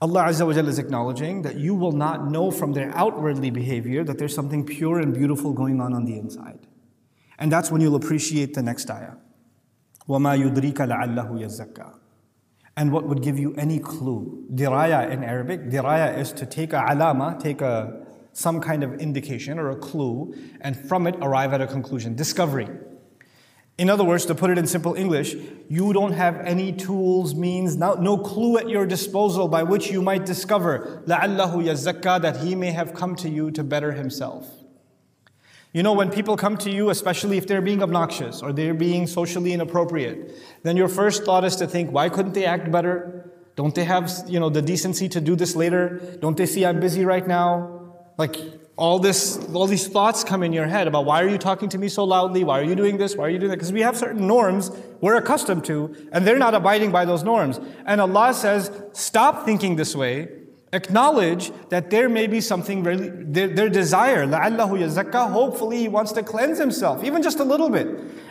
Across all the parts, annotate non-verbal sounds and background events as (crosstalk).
Allah Azza wa is acknowledging that you will not know from their outwardly behavior that there's something pure and beautiful going on on the inside. And that's when you'll appreciate the next ayah. وَمَا يُدْرِيكَ لَعَلَّهُ يَزَّكَّى And what would give you any clue? Diraya in Arabic, diraya is to take a alama, take a some kind of indication or a clue, and from it arrive at a conclusion. Discovery. In other words, to put it in simple English, you don't have any tools, means, no, no clue at your disposal by which you might discover لَعَلَّهُ يَزَّكَّى that he may have come to you to better himself. You know, when people come to you, especially if they're being obnoxious or they're being socially inappropriate, then your first thought is to think, why couldn't they act better? Don't they have, you know, the decency to do this later? Don't they see I'm busy right now? Like, all this, all these thoughts come in your head about why are you talking to me so loudly? Why are you doing this? Why are you doing that? Because we have certain norms we're accustomed to, and they're not abiding by those norms. And Allah says, stop thinking this way. Acknowledge that there may be something really, their, their desire, لَعَلَّهُ يَزَّكَّى, hopefully he wants to cleanse himself, even just a little bit.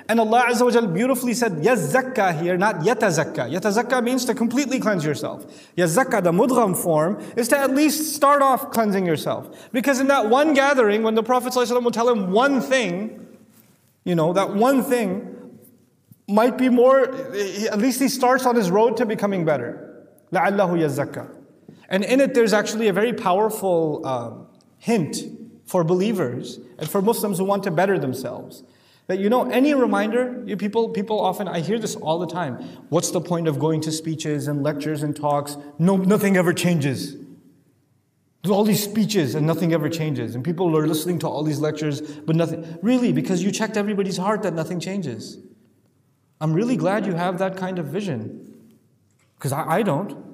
And Allah Azza wa beautifully said, yazzakka here, not yatazakka. Yatazakka means to completely cleanse yourself. Yazzakka, the mudgham form, is to at least start off cleansing yourself. Because in that one gathering, when the Prophet ﷺ will tell him one thing, you know, that one thing might be more, at least he starts on his road to becoming better. لَعَلَّهُ يَزَّكَّى. and in it, there's actually a very powerful um, hint for believers and for Muslims who want to better themselves. That you know, any reminder, you people, people often, I hear this all the time. What's the point of going to speeches and lectures and talks? No, nothing ever changes. There's all these speeches and nothing ever changes. And people are listening to all these lectures, but nothing. Really, because you checked everybody's heart that nothing changes. I'm really glad you have that kind of vision. Because I, I don't.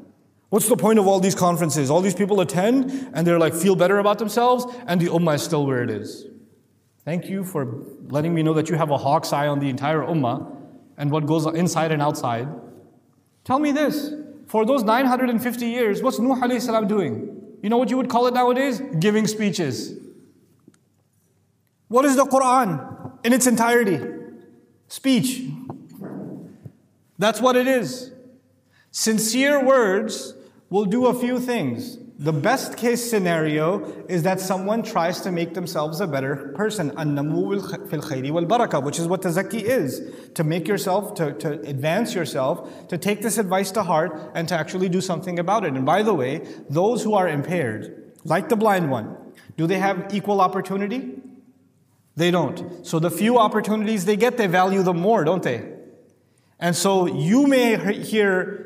What's the point of all these conferences? All these people attend and they're like, feel better about themselves, and the ummah is still where it is. Thank you for letting me know that you have a hawk's eye on the entire ummah and what goes inside and outside. Tell me this. For those 950 years, what's Nuh salam doing? You know what you would call it nowadays? Giving speeches. What is the Quran in its entirety? Speech. That's what it is. Sincere words will do a few things. The best case scenario is that someone tries to make themselves a better person. Which is what tazaki is. To make yourself, to, to advance yourself, to take this advice to heart and to actually do something about it. And by the way, those who are impaired, like the blind one, do they have equal opportunity? They don't. So the few opportunities they get, they value them more, don't they? And so you may hear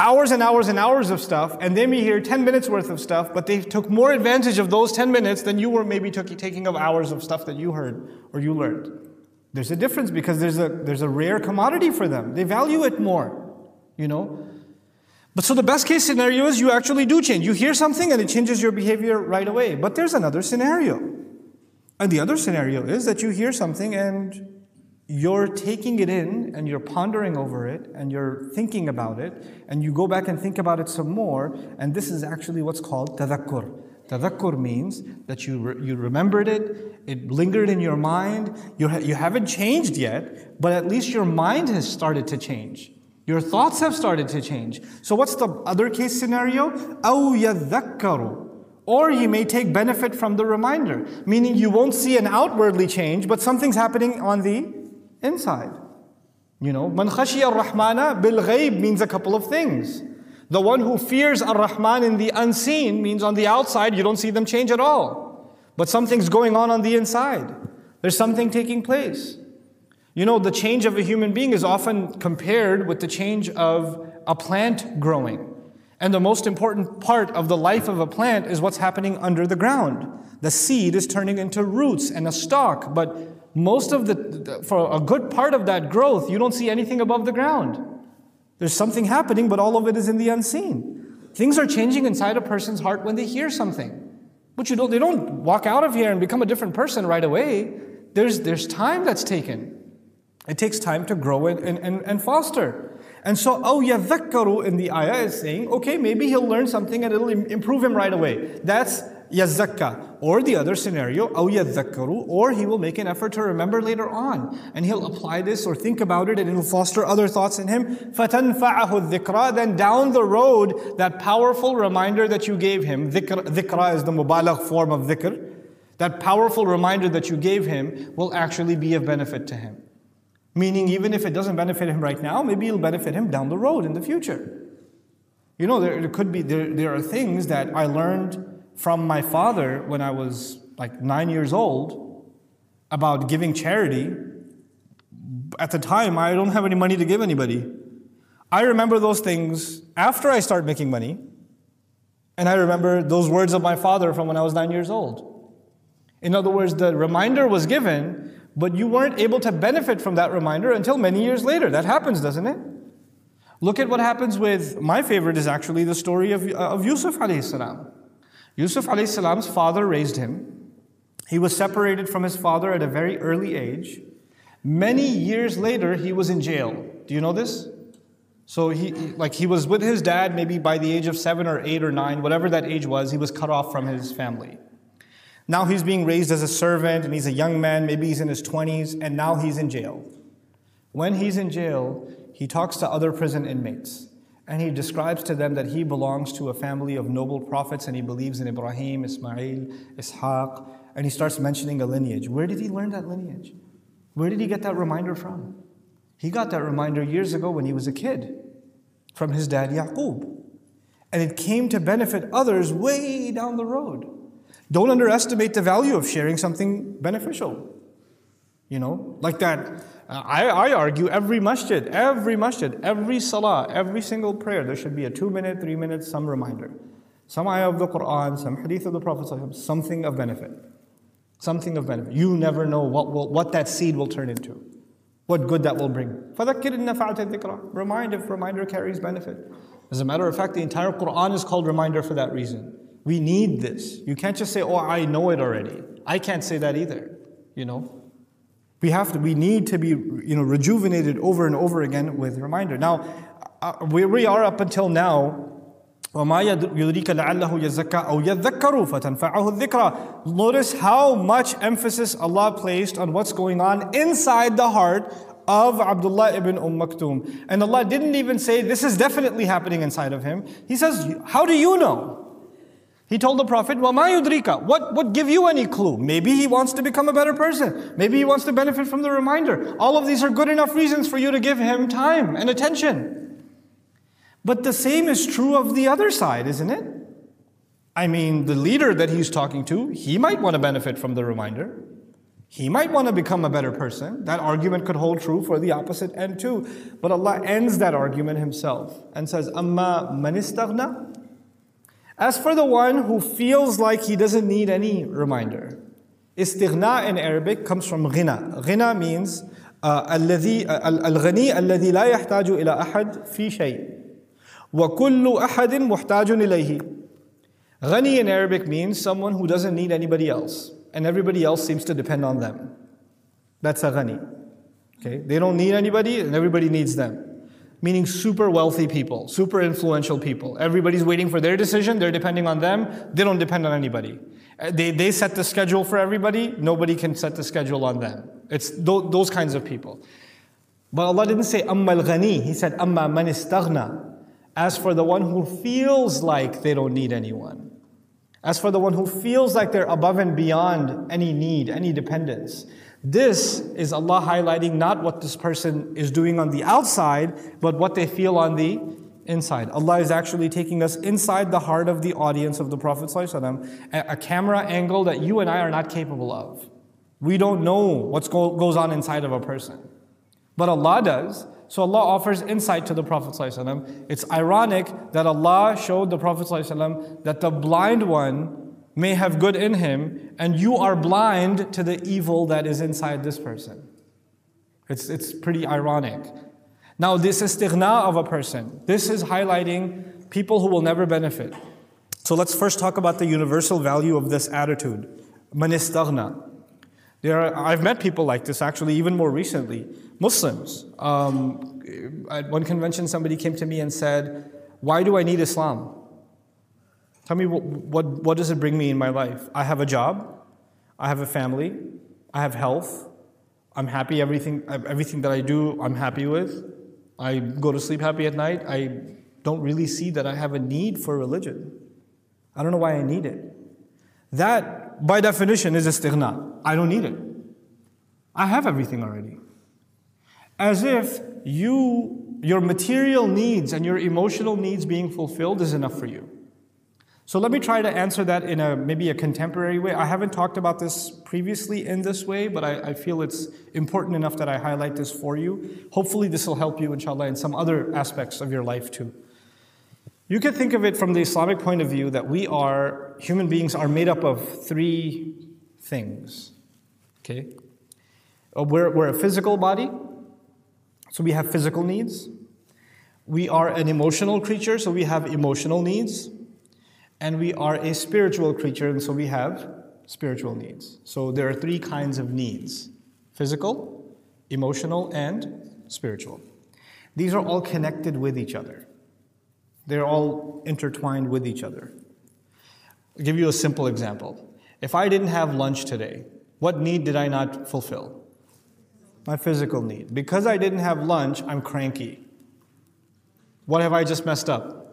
hours and hours and hours of stuff, and they may hear 10 minutes worth of stuff, but they took more advantage of those 10 minutes than you were maybe took, taking of hours of stuff that you heard or you learned. There's a difference because there's a, there's a rare commodity for them. They value it more, you know. But so the best case scenario is you actually do change. You hear something and it changes your behavior right away. But there's another scenario. And the other scenario is that you hear something and you're taking it in and you're pondering over it and you're thinking about it and you go back and think about it some more and this is actually what's called tadakkur tadakkur means that you, re- you remembered it it lingered in your mind you, ha- you haven't changed yet but at least your mind has started to change your thoughts have started to change so what's the other case scenario أو يذكر or you may take benefit from the reminder, meaning you won't see an outwardly change, but something's happening on the inside. You know, man khashiya ar-Rahmana bil ghayb means a couple of things. The one who fears ar-Rahman in the unseen means on the outside you don't see them change at all. But something's going on on the inside. There's something taking place. You know, the change of a human being is often compared with the change of a plant growing. And the most important part of the life of a plant is what's happening under the ground. The seed is turning into roots and a stalk, but most of the, for a good part of that growth, you don't see anything above the ground. There's something happening, but all of it is in the unseen. Things are changing inside a person's heart when they hear something. But you don't, they don't walk out of here and become a different person right away. There's, there's time that's taken. It takes time to grow and, and, and foster. And so, oh yadhakkaru in the ayah is saying, okay, maybe he'll learn something and it'll improve him right away. That's yazakka. Or the other scenario, أو يذكر, or he will make an effort to remember later on. And he'll apply this or think about it and it'll foster other thoughts in him. فَتَنْفَعَهُ الذِّكْرَى Then down the road, that powerful reminder that you gave him, dhikr, dhikra is the mubalagh form of dhikr, that powerful reminder that you gave him will actually be of benefit to him. Meaning, even if it doesn't benefit him right now, maybe it'll benefit him down the road in the future. You know, there, there could be, there, there are things that I learned from my father when I was like nine years old about giving charity. At the time, I don't have any money to give anybody. I remember those things after I start making money. And I remember those words of my father from when I was nine years old. In other words, the reminder was given, but you weren't able to benefit from that reminder until many years later. That happens, doesn't it? Look at what happens with, my favorite is actually the story of, of Yusuf alayhi salam. Yusuf salam's father raised him. He was separated from his father at a very early age. Many years later, he was in jail. Do you know this? So he, like, he was with his dad maybe by the age of seven or eight or nine, whatever that age was, he was cut off from his family. Now he's being raised as a servant and he's a young man, maybe he's in his 20s, and now he's in jail. When he's in jail, he talks to other prison inmates and he describes to them that he belongs to a family of noble prophets and he believes in Ibrahim, Ismail, Ishaq, and he starts mentioning a lineage. Where did he learn that lineage? Where did he get that reminder from? He got that reminder years ago when he was a kid from his dad Yaqub. And it came to benefit others way down the road. Don't underestimate the value of sharing something beneficial. You know, like that uh, I, I argue every masjid, every masjid, every salah, every single prayer, there should be a two minute, three minute, some reminder. Some ayah of the Quran, some hadith of the Prophet, something of benefit. Something of benefit. You never know what, will, what that seed will turn into, what good that will bring. Remind if reminder carries benefit. As a matter of fact, the entire Quran is called reminder for that reason. We need this. You can't just say, oh, I know it already. I can't say that either, you know. We have to, we need to be, you know, rejuvenated over and over again with reminder. Now, uh, where we are up until now, Notice how much emphasis Allah placed on what's going on inside the heart of Abdullah ibn Umm Maktum, And Allah didn't even say, this is definitely happening inside of him. He says, how do you know? He told the Prophet, وَمَا يُدْرِيكَ What would give you any clue? Maybe he wants to become a better person. Maybe he wants to benefit from the reminder. All of these are good enough reasons for you to give him time and attention. But the same is true of the other side, isn't it? I mean, the leader that he's talking to, he might want to benefit from the reminder. He might want to become a better person. That argument could hold true for the opposite end too. But Allah ends that argument himself and says, أَمَّا مَنِ اسْتَغْنَى as for the one who feels like he doesn't need any reminder, istighna in Arabic comes from ghina. Ghina means الذي الغني الذي لا يحتاج إلى أحد في شيء وكل أحد محتاج إليه Ghani in Arabic means someone who doesn't need anybody else and everybody else seems to depend on them. That's a ghani. Okay? They don't need anybody and everybody needs them meaning super wealthy people, super influential people. Everybody's waiting for their decision, they're depending on them, they don't depend on anybody. Uh, they, they set the schedule for everybody, nobody can set the schedule on them. It's th- those kinds of people. But Allah didn't say amma al-ghani, He said amma man istaghna. As for the one who feels like they don't need anyone. As for the one who feels like they're above and beyond any need, any dependence. This is Allah highlighting not what this person is doing on the outside, but what they feel on the inside. Allah is actually taking us inside the heart of the audience of the Prophet, a camera angle that you and I are not capable of. We don't know what goes on inside of a person. But Allah does. So Allah offers insight to the Prophet. It's ironic that Allah showed the Prophet that the blind one may have good in him, and you are blind to the evil that is inside this person. It's, it's pretty ironic. Now, this is istighna of a person. This is highlighting people who will never benefit. So let's first talk about the universal value of this attitude. Man There are, I've met people like this actually even more recently. Muslims. Um, at one convention, somebody came to me and said, Why do I need Islam? Tell me what, what, what does it bring me in my life? I have a job, I have a family, I have health, I'm happy everything everything that I do I'm happy with. I go to sleep happy at night. I don't really see that I have a need for religion. I don't know why I need it. That by definition is istighna. I don't need it. I have everything already. As if you your material needs and your emotional needs being fulfilled is enough for you. So let me try to answer that in a maybe a contemporary way. I haven't talked about this previously in this way, but I, I, feel it's important enough that I highlight this for you. Hopefully, this will help you, inshallah, in some other aspects of your life too. You can think of it from the Islamic point of view that we are, human beings are made up of three things. Okay? Uh, we're, we're a physical body, so we have physical needs. We are an emotional creature, so we have emotional needs and we are a spiritual creature, and so we have spiritual needs. So there are three kinds of needs physical, emotional, and spiritual. These are all connected with each other, they're all intertwined with each other. I'll give you a simple example. If I didn't have lunch today, what need did I not fulfill? My physical need. Because I didn't have lunch, I'm cranky. What have I just messed up?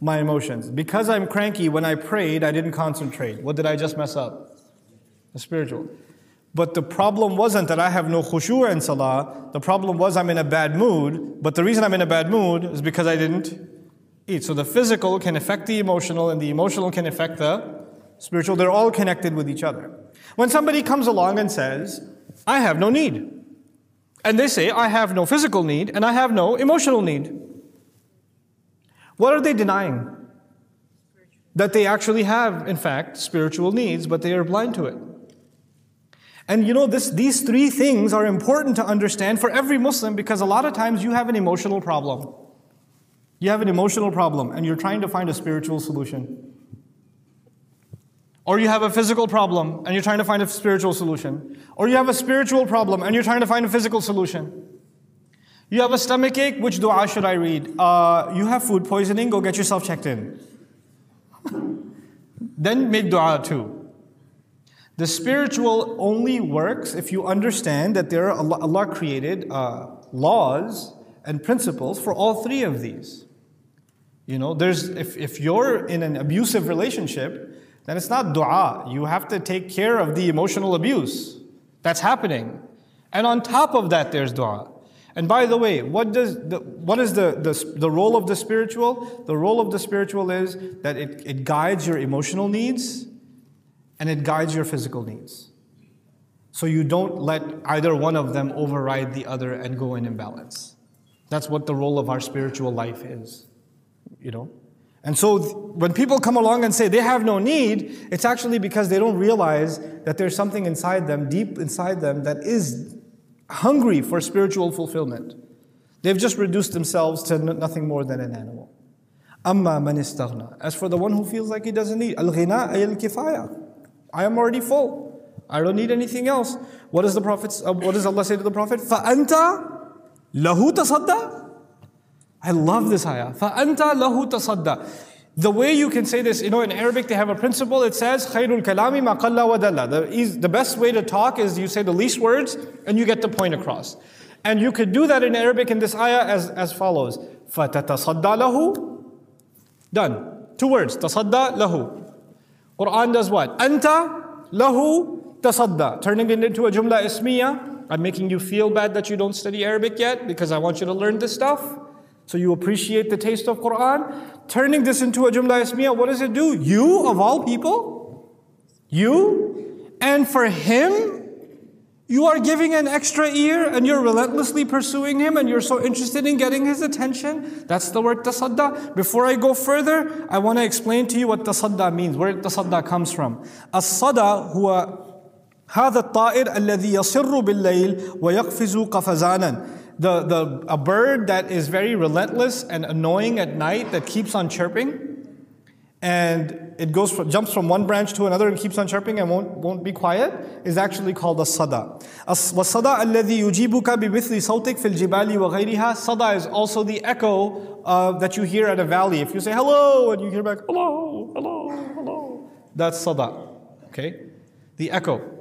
My emotions. Because I'm cranky, when I prayed, I didn't concentrate. What did I just mess up? The spiritual. But the problem wasn't that I have no khushu' in salah. The problem was I'm in a bad mood. But the reason I'm in a bad mood is because I didn't eat. So the physical can affect the emotional, and the emotional can affect the spiritual. They're all connected with each other. When somebody comes along and says, I have no need, and they say, I have no physical need and I have no emotional need. What are they denying? That they actually have, in fact, spiritual needs, but they are blind to it. And you know, this, these three things are important to understand for every Muslim because a lot of times you have an emotional problem. You have an emotional problem and you're trying to find a spiritual solution. Or you have a physical problem and you're trying to find a spiritual solution. Or you have a spiritual problem and you're trying to find a physical solution. You have a stomach ache, which dua should I read? Uh, you have food poisoning, go get yourself checked in. then make dua too. The spiritual only works if you understand that there are Allah, Allah created uh, laws and principles for all three of these. You know, there's if, if you're in an abusive relationship, then it's not dua. You have to take care of the emotional abuse that's happening. And on top of that, there's dua. And by the way, what, does the, what is the, the, the role of the spiritual? The role of the spiritual is that it, it guides your emotional needs and it guides your physical needs. So you don't let either one of them override the other and go in imbalance. That's what the role of our spiritual life is, you know? And so when people come along and say they have no need, it's actually because they don't realize that there's something inside them, deep inside them, that is hungry for spiritual fulfillment. They've just reduced themselves to nothing more than an animal. Amma man istaghna. As for the one who feels like he doesn't need, al-ghina ay al-kifaya. I am already full. I don't need anything else. What does the Prophet, uh, what does Allah say to the Prophet? فَأَنْتَ لَهُ تَصَدَّى I love this ayah. فَأَنْتَ لَهُ تَصَدَّى the way you can say this, you know, in Arabic they have a principle. It says, "Khairul kalami ma qalla wa dalla." The, the best way to talk is you say the least words and you get the point across. And you could do that in Arabic in this ayah as, as follows: فَتَتَصَدَّى lahu. Done. Two words. Tasadda lahu. Quran does what? Anta lahu tasadda. Turning it into a jumla ismiya. I'm making you feel bad that you don't study Arabic yet because I want you to learn this stuff. So you appreciate the taste of Quran. Turning this into a Jumla Ismiya, what does it do? You, of all people, you, and for him, you are giving an extra ear and you're relentlessly pursuing him and you're so interested in getting his attention. That's the word tasadda. Before I go further, I want to explain to you what tasadda means, where tasadda comes from. As-sada huwa هذا الطائر الذي يصر بالليل ويقفز قفزانا the, the, a bird that is very relentless and annoying at night that keeps on chirping. And it goes from, jumps from one branch to another and keeps on chirping and won't, won't be quiet is actually called a sada. Wasada alladhi yujibuka bimithli sautik fil jibali wa ghayriha. Sada is also the echo uh, that you hear at a valley. If you say hello and you hear back hello, hello, hello, that's sada. Okay, the echo.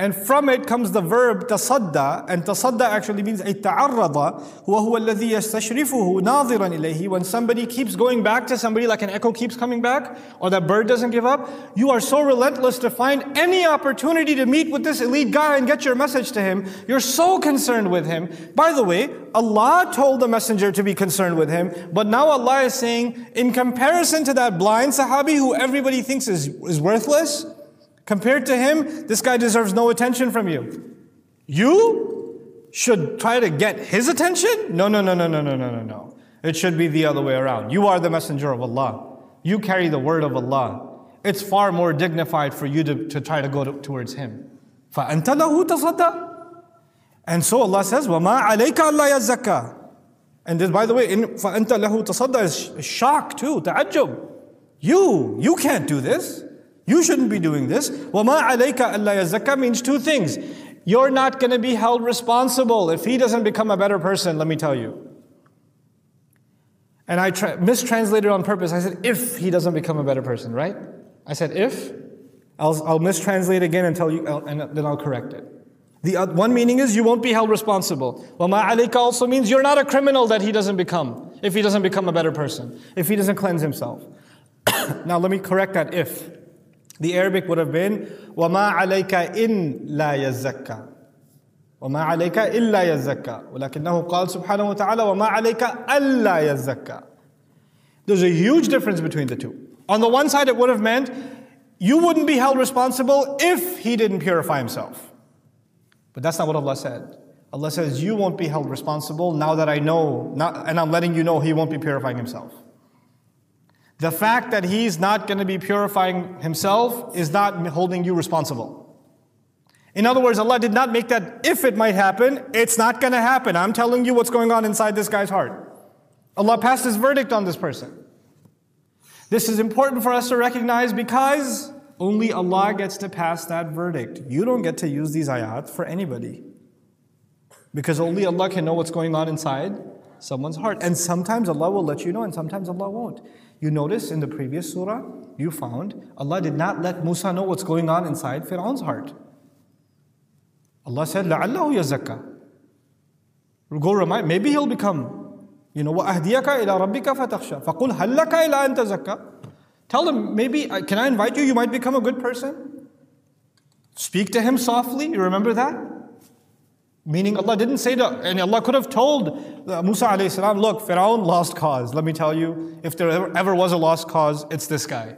And from it comes the verb tasadda, and tasadda actually means ta'arrada, وهو الذي يستشرفه ناظرا إليه. When somebody keeps going back to somebody, like an echo keeps coming back, or that bird doesn't give up, you are so relentless to find any opportunity to meet with this elite guy and get your message to him. You're so concerned with him. By the way, Allah told the messenger to be concerned with him, but now Allah is saying, in comparison to that blind Sahabi who everybody thinks is, is worthless, Compared to him, this guy deserves no attention from you. You should try to get his attention? No, no, no, no, no, no, no, no, no. It should be the other way around. You are the messenger of Allah. You carry the word of Allah. It's far more dignified for you to, to try to go to, towards him. فَأَنْتَ لَهُ تَصَدَّى And so Allah says, وَمَا عَلَيْكَ أَلَّا يَزَّكَّى And this, by the way, in فَأَنْتَ لَهُ تَصَدَّى is shock too, ta'ajjub. You, you can't do this. You shouldn't be doing this. وَمَا عَلَيْكَ أَلَّا يَزَّكَّى means two things. You're not going to be held responsible if he doesn't become a better person, let me tell you. And I tra- mistranslated on purpose. I said, if he doesn't become a better person, right? I said, if. I'll, I'll mistranslate again and tell you, and then I'll correct it. The uh, one meaning is you won't be held responsible. وَمَا عَلَيْكَ also means you're not a criminal that he doesn't become, if he doesn't become a better person, if he doesn't cleanse himself. (coughs) now let me correct that if. The Arabic would have been وَمَا عَلَيْكَ إِن لَا يَزَّكَّى وما عليك إلا يزكى ولكنه قال سبحانه وتعالى وما عليك ألا يزكى There's a huge difference between the two. On the one side, it would have meant you wouldn't be held responsible if he didn't purify himself. But that's not what Allah said. Allah says, You won't be held responsible now that I know, not, and I'm letting you know he won't be purifying himself. The fact that he's not going to be purifying himself is not holding you responsible. In other words, Allah did not make that if it might happen, it's not going to happen. I'm telling you what's going on inside this guy's heart. Allah passed his verdict on this person. This is important for us to recognize because only Allah gets to pass that verdict. You don't get to use these ayat for anybody. Because only Allah can know what's going on inside someone's heart. And sometimes Allah will let you know, and sometimes Allah won't. You notice in the previous surah, you found Allah did not let Musa know what's going on inside Fir'aun's heart. Allah said, لَعَلَّهُ يَزَكَّى Go remind, maybe he'll become, you know, وَأَهْدِيَكَ إِلَىٰ رَبِّكَ فَتَخْشَى فَقُلْ هَلْ لَكَ إِلَىٰ أَن تَزَكَّى Tell him, maybe, can I invite you? You might become a good person. Speak to him softly. You remember that? Meaning Allah didn't say to, and Allah could have told uh, Musa alayhi salam, look, Pharaoh lost cause. Let me tell you, if there ever, ever was a lost cause, it's this guy.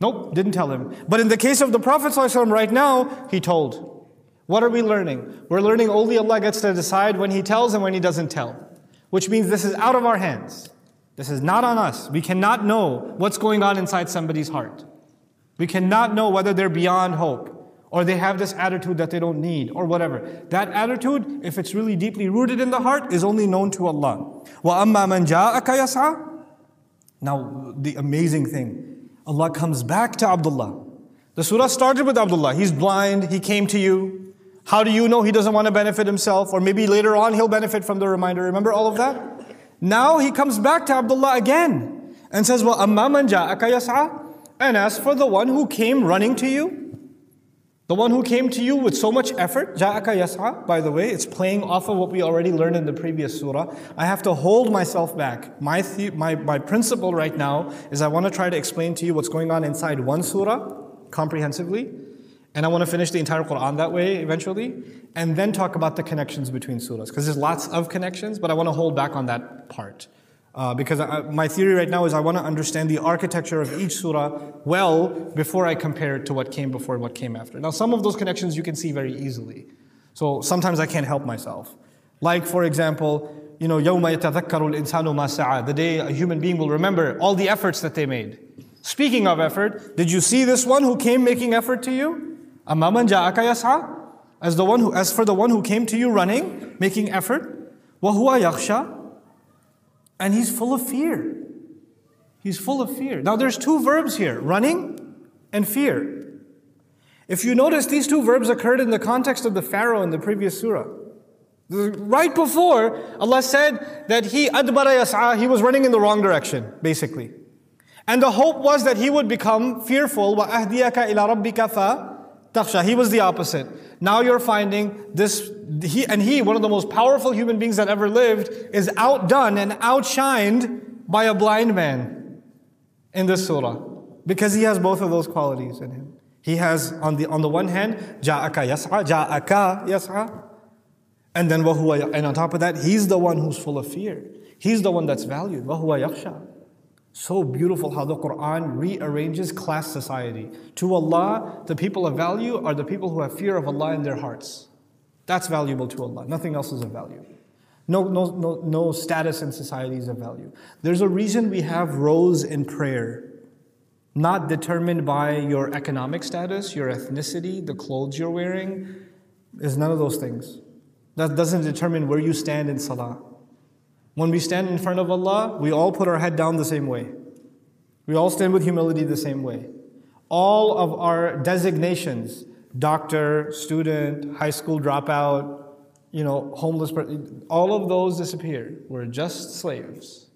Nope, didn't tell him. But in the case of the Prophet right now, he told. What are we learning? We're learning only Allah gets to decide when He tells and when He doesn't tell. Which means this is out of our hands. This is not on us. We cannot know what's going on inside somebody's heart. We cannot know whether they're beyond hope or they have this attitude that they don't need, or whatever. That attitude, if it's really deeply rooted in the heart, is only known to Allah. وَأَمَّا مَنْ جَاءَكَ يَسْعَى Now, the amazing thing, Allah comes back to Abdullah. The surah started with Abdullah. He's blind, he came to you. How do you know he doesn't want to benefit himself? Or maybe later on he'll benefit from the reminder. Remember all of that? Now he comes back to Abdullah again and says, وَأَمَّا مَنْ جَاءَكَ يَسْعَى And as for the one who came running to you, the one who came to you with so much effort, Ja'aka Yas'a, by the way, it's playing off of what we already learned in the previous surah. I have to hold myself back. My, the, my, my principle right now is I want to try to explain to you what's going on inside one surah comprehensively, and I want to finish the entire Quran that way eventually, and then talk about the connections between surahs, because there's lots of connections, but I want to hold back on that part. Uh, because I, my theory right now is I want to understand the architecture of each surah well before I compare it to what came before and what came after. Now, some of those connections you can see very easily. So sometimes I can't help myself. Like, for example, you know, يَوْمَ يَتَذَكَّرُ الْإِنسَانُ مَا سَعَى The day a human being will remember all the efforts that they made. Speaking of effort, did you see this one who came making effort to you? أَمَّا مَنْ جَاءَكَ يَسْعَى As, the one who, as for the one who came to you running, making effort, وَهُوَ يَخْشَى and he's full of fear. He's full of fear. Now there's two verbs here, running and fear. If you notice, these two verbs occurred in the context of the Pharaoh in the previous surah. Right before, Allah said that he adbara yas'a, he was running in the wrong direction, basically. And the hope was that he would become fearful. وَأَهْدِيَكَ إِلَى رَبِّكَ Taksha, he was the opposite. Now you're finding this, he, and he, one of the most powerful human beings that ever lived, is outdone and outshined by a blind man in this surah. Because he has both of those qualities in him. He has, on the, on the one hand, ja'aka yas'a, ja'aka yas'a. And then, wahuwa, and on top of that, he's the one who's full of fear. He's the one that's valued. Wahuwa so beautiful how the Quran rearranges class society. To Allah, the people of value are the people who have fear of Allah in their hearts. That's valuable to Allah. Nothing else is of value. No, no, no, no status in society is of value. There's a reason we have rows in prayer, not determined by your economic status, your ethnicity, the clothes you're wearing. Is none of those things. That doesn't determine where you stand in salah. When we stand in front of Allah, we all put our head down the same way. We all stand with humility the same way. All of our designations, doctor, student, high school dropout, you know, homeless person, all of those disappear. We're just slaves.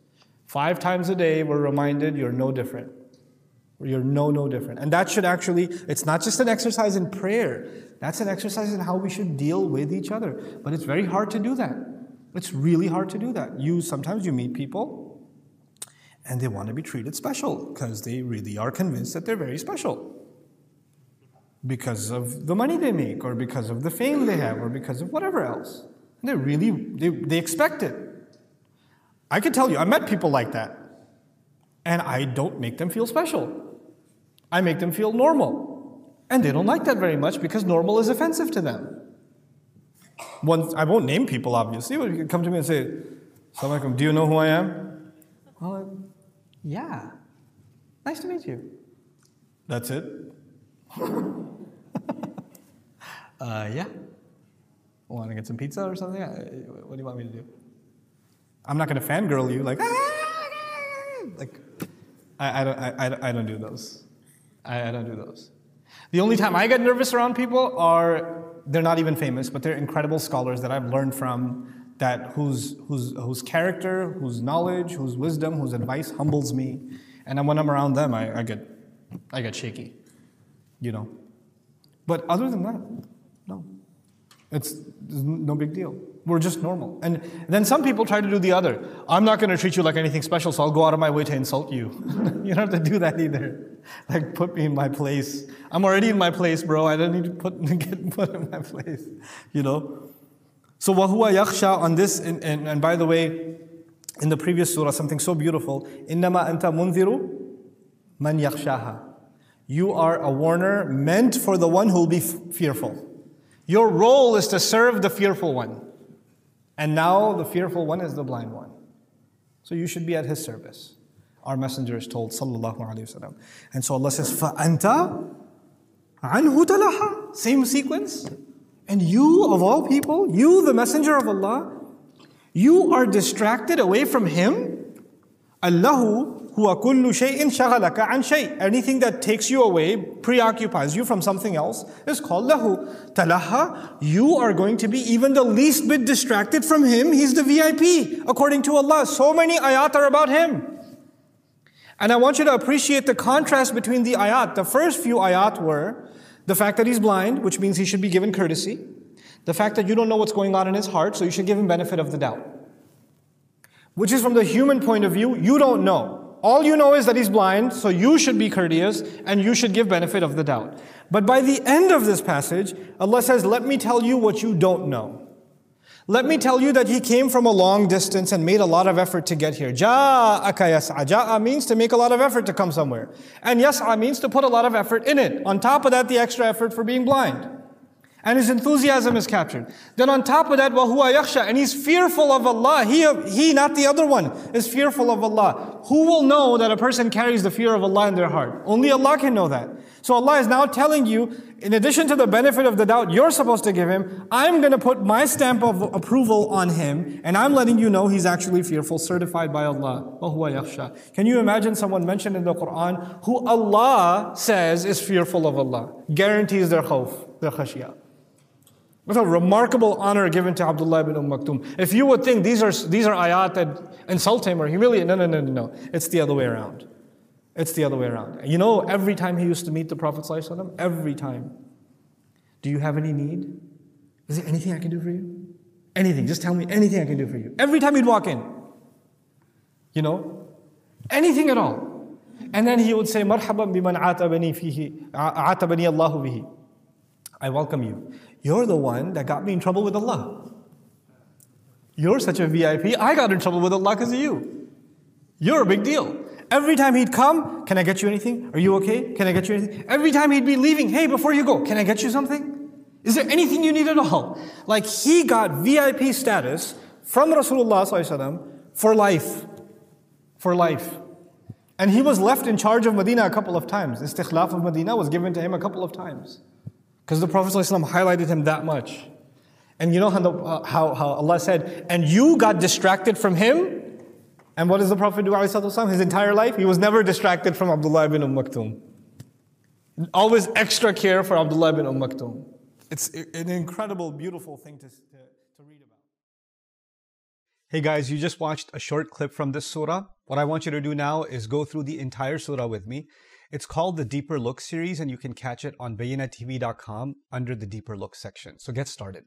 Five times a day, we're reminded you're no different. You're no, no different. And that should actually, it's not just an exercise in prayer, that's an exercise in how we should deal with each other. But it's very hard to do that. It's really hard to do that. You sometimes you meet people and they want to be treated special because they really are convinced that they're very special. Because of the money they make, or because of the fame they have, or because of whatever else. And they really they, they expect it. I can tell you, I met people like that. And I don't make them feel special. I make them feel normal. And they don't like that very much because normal is offensive to them. One, I won't name people, obviously, but you can come to me and say, Assalamualaikum, do you know who I am? Well, uh, yeah. Nice to meet you. That's it? (laughs) uh, yeah. Want to get some pizza or something? Uh, what do you want me to do? I'm not going to fangirl you like, ah, ah, ah. like, I, I, don't, I, I don't do those. I, I don't do those. The only time I get nervous around people are they're not even famous, but they're incredible scholars that I've learned from that whose, whose, whose character, whose knowledge, whose wisdom, whose advice humbles me. And when I'm around them, I, I, get, I get shaky, you know. But other than that, no. It's no big deal. We're just normal. And then some people try to do the other. I'm not going to treat you like anything special, so I'll go out of my way to insult you. (laughs) you don't have to do that either. Like, put me in my place. I'm already in my place, bro. I don't need to put, (laughs) get put in my place, you know? So, wahua yaksha on this, and, and, and by the way, in the previous surah, something so beautiful. Innama anta munziru man yakshaha. You are a warner meant for the one who will be fearful. Your role is to serve the fearful one. And now the fearful one is the blind one. So you should be at his service. Our messenger is told, Sallallahu Alaihi Wasallam. And so Allah says, فَأَنْتَ عَنْهُ تَلَحَا Same sequence. And you, of all people, you, the messenger of Allah, you are distracted away from him. Allahu huwa kullu shay'in shaghalaka an shay. Anything that takes you away, preoccupies you from something else, is called lahu. Talaha, you are going to be even the least bit distracted from him. He's the VIP, according to Allah. So many ayat are about him. And I want you to appreciate the contrast between the ayat. The first few ayat were the fact that he's blind, which means he should be given courtesy. The fact that you don't know what's going on in his heart, so you should give him benefit of the doubt. Which is from the human point of view, you don't know. All you know is that he's blind, so you should be courteous and you should give benefit of the doubt. But by the end of this passage, Allah says, Let me tell you what you don't know. Let me tell you that he came from a long distance and made a lot of effort to get here. Ja'aka yas'a. Ja'a means to make a lot of effort to come somewhere. And yas'a means to put a lot of effort in it. On top of that, the extra effort for being blind and his enthusiasm is captured. Then on top of that, وَهُوَ يَخْشَى And he's fearful of Allah. He, he, not the other one, is fearful of Allah. Who will know that a person carries the fear of Allah in their heart? Only Allah can know that. So Allah is now telling you, in addition to the benefit of the doubt you're supposed to give him, I'm going to put my stamp of approval on him, and I'm letting you know he's actually fearful, certified by Allah. وَهُوَ يَخْشَى Can you imagine someone mentioned in the Quran who Allah says is fearful of Allah, guarantees their khawf, their khashiyah? What a remarkable honor given to Abdullah ibn Umm Maktoum. If you would think these are, these are ayat that insult him or humiliate, no, no, no, no, no. It's the other way around. It's the other way around. You know, every time he used to meet the Prophet, every time, do you have any need? Is there anything I can do for you? Anything. Just tell me anything I can do for you. Every time he'd walk in. You know? Anything at all. And then he would say, Marhaban biman atabani fihi, atabani Allahu bihi. I welcome you. You're the one that got me in trouble with Allah. You're such a VIP. I got in trouble with Allah because of you. You're a big deal. Every time he'd come, can I get you anything? Are you okay? Can I get you anything? Every time he'd be leaving, hey, before you go, can I get you something? Is there anything you need at all? Like he got VIP status from Rasulullah for life. For life. And he was left in charge of Medina a couple of times. Istikhlaf of Medina was given to him a couple of times. Because the Prophet ﷺ highlighted him that much. And you know how, the, uh, how, how Allah said, and you got distracted from him? And what does the Prophet do his entire life? He was never distracted from Abdullah ibn Umm Maktoum. Always extra care for Abdullah ibn Umm Maktoum. It's an incredible, beautiful thing to, to, to read about. Hey guys, you just watched a short clip from this surah. What I want you to do now is go through the entire surah with me. It's called the Deeper Look series, and you can catch it on bayyinahtv.com under the Deeper Look section. So get started.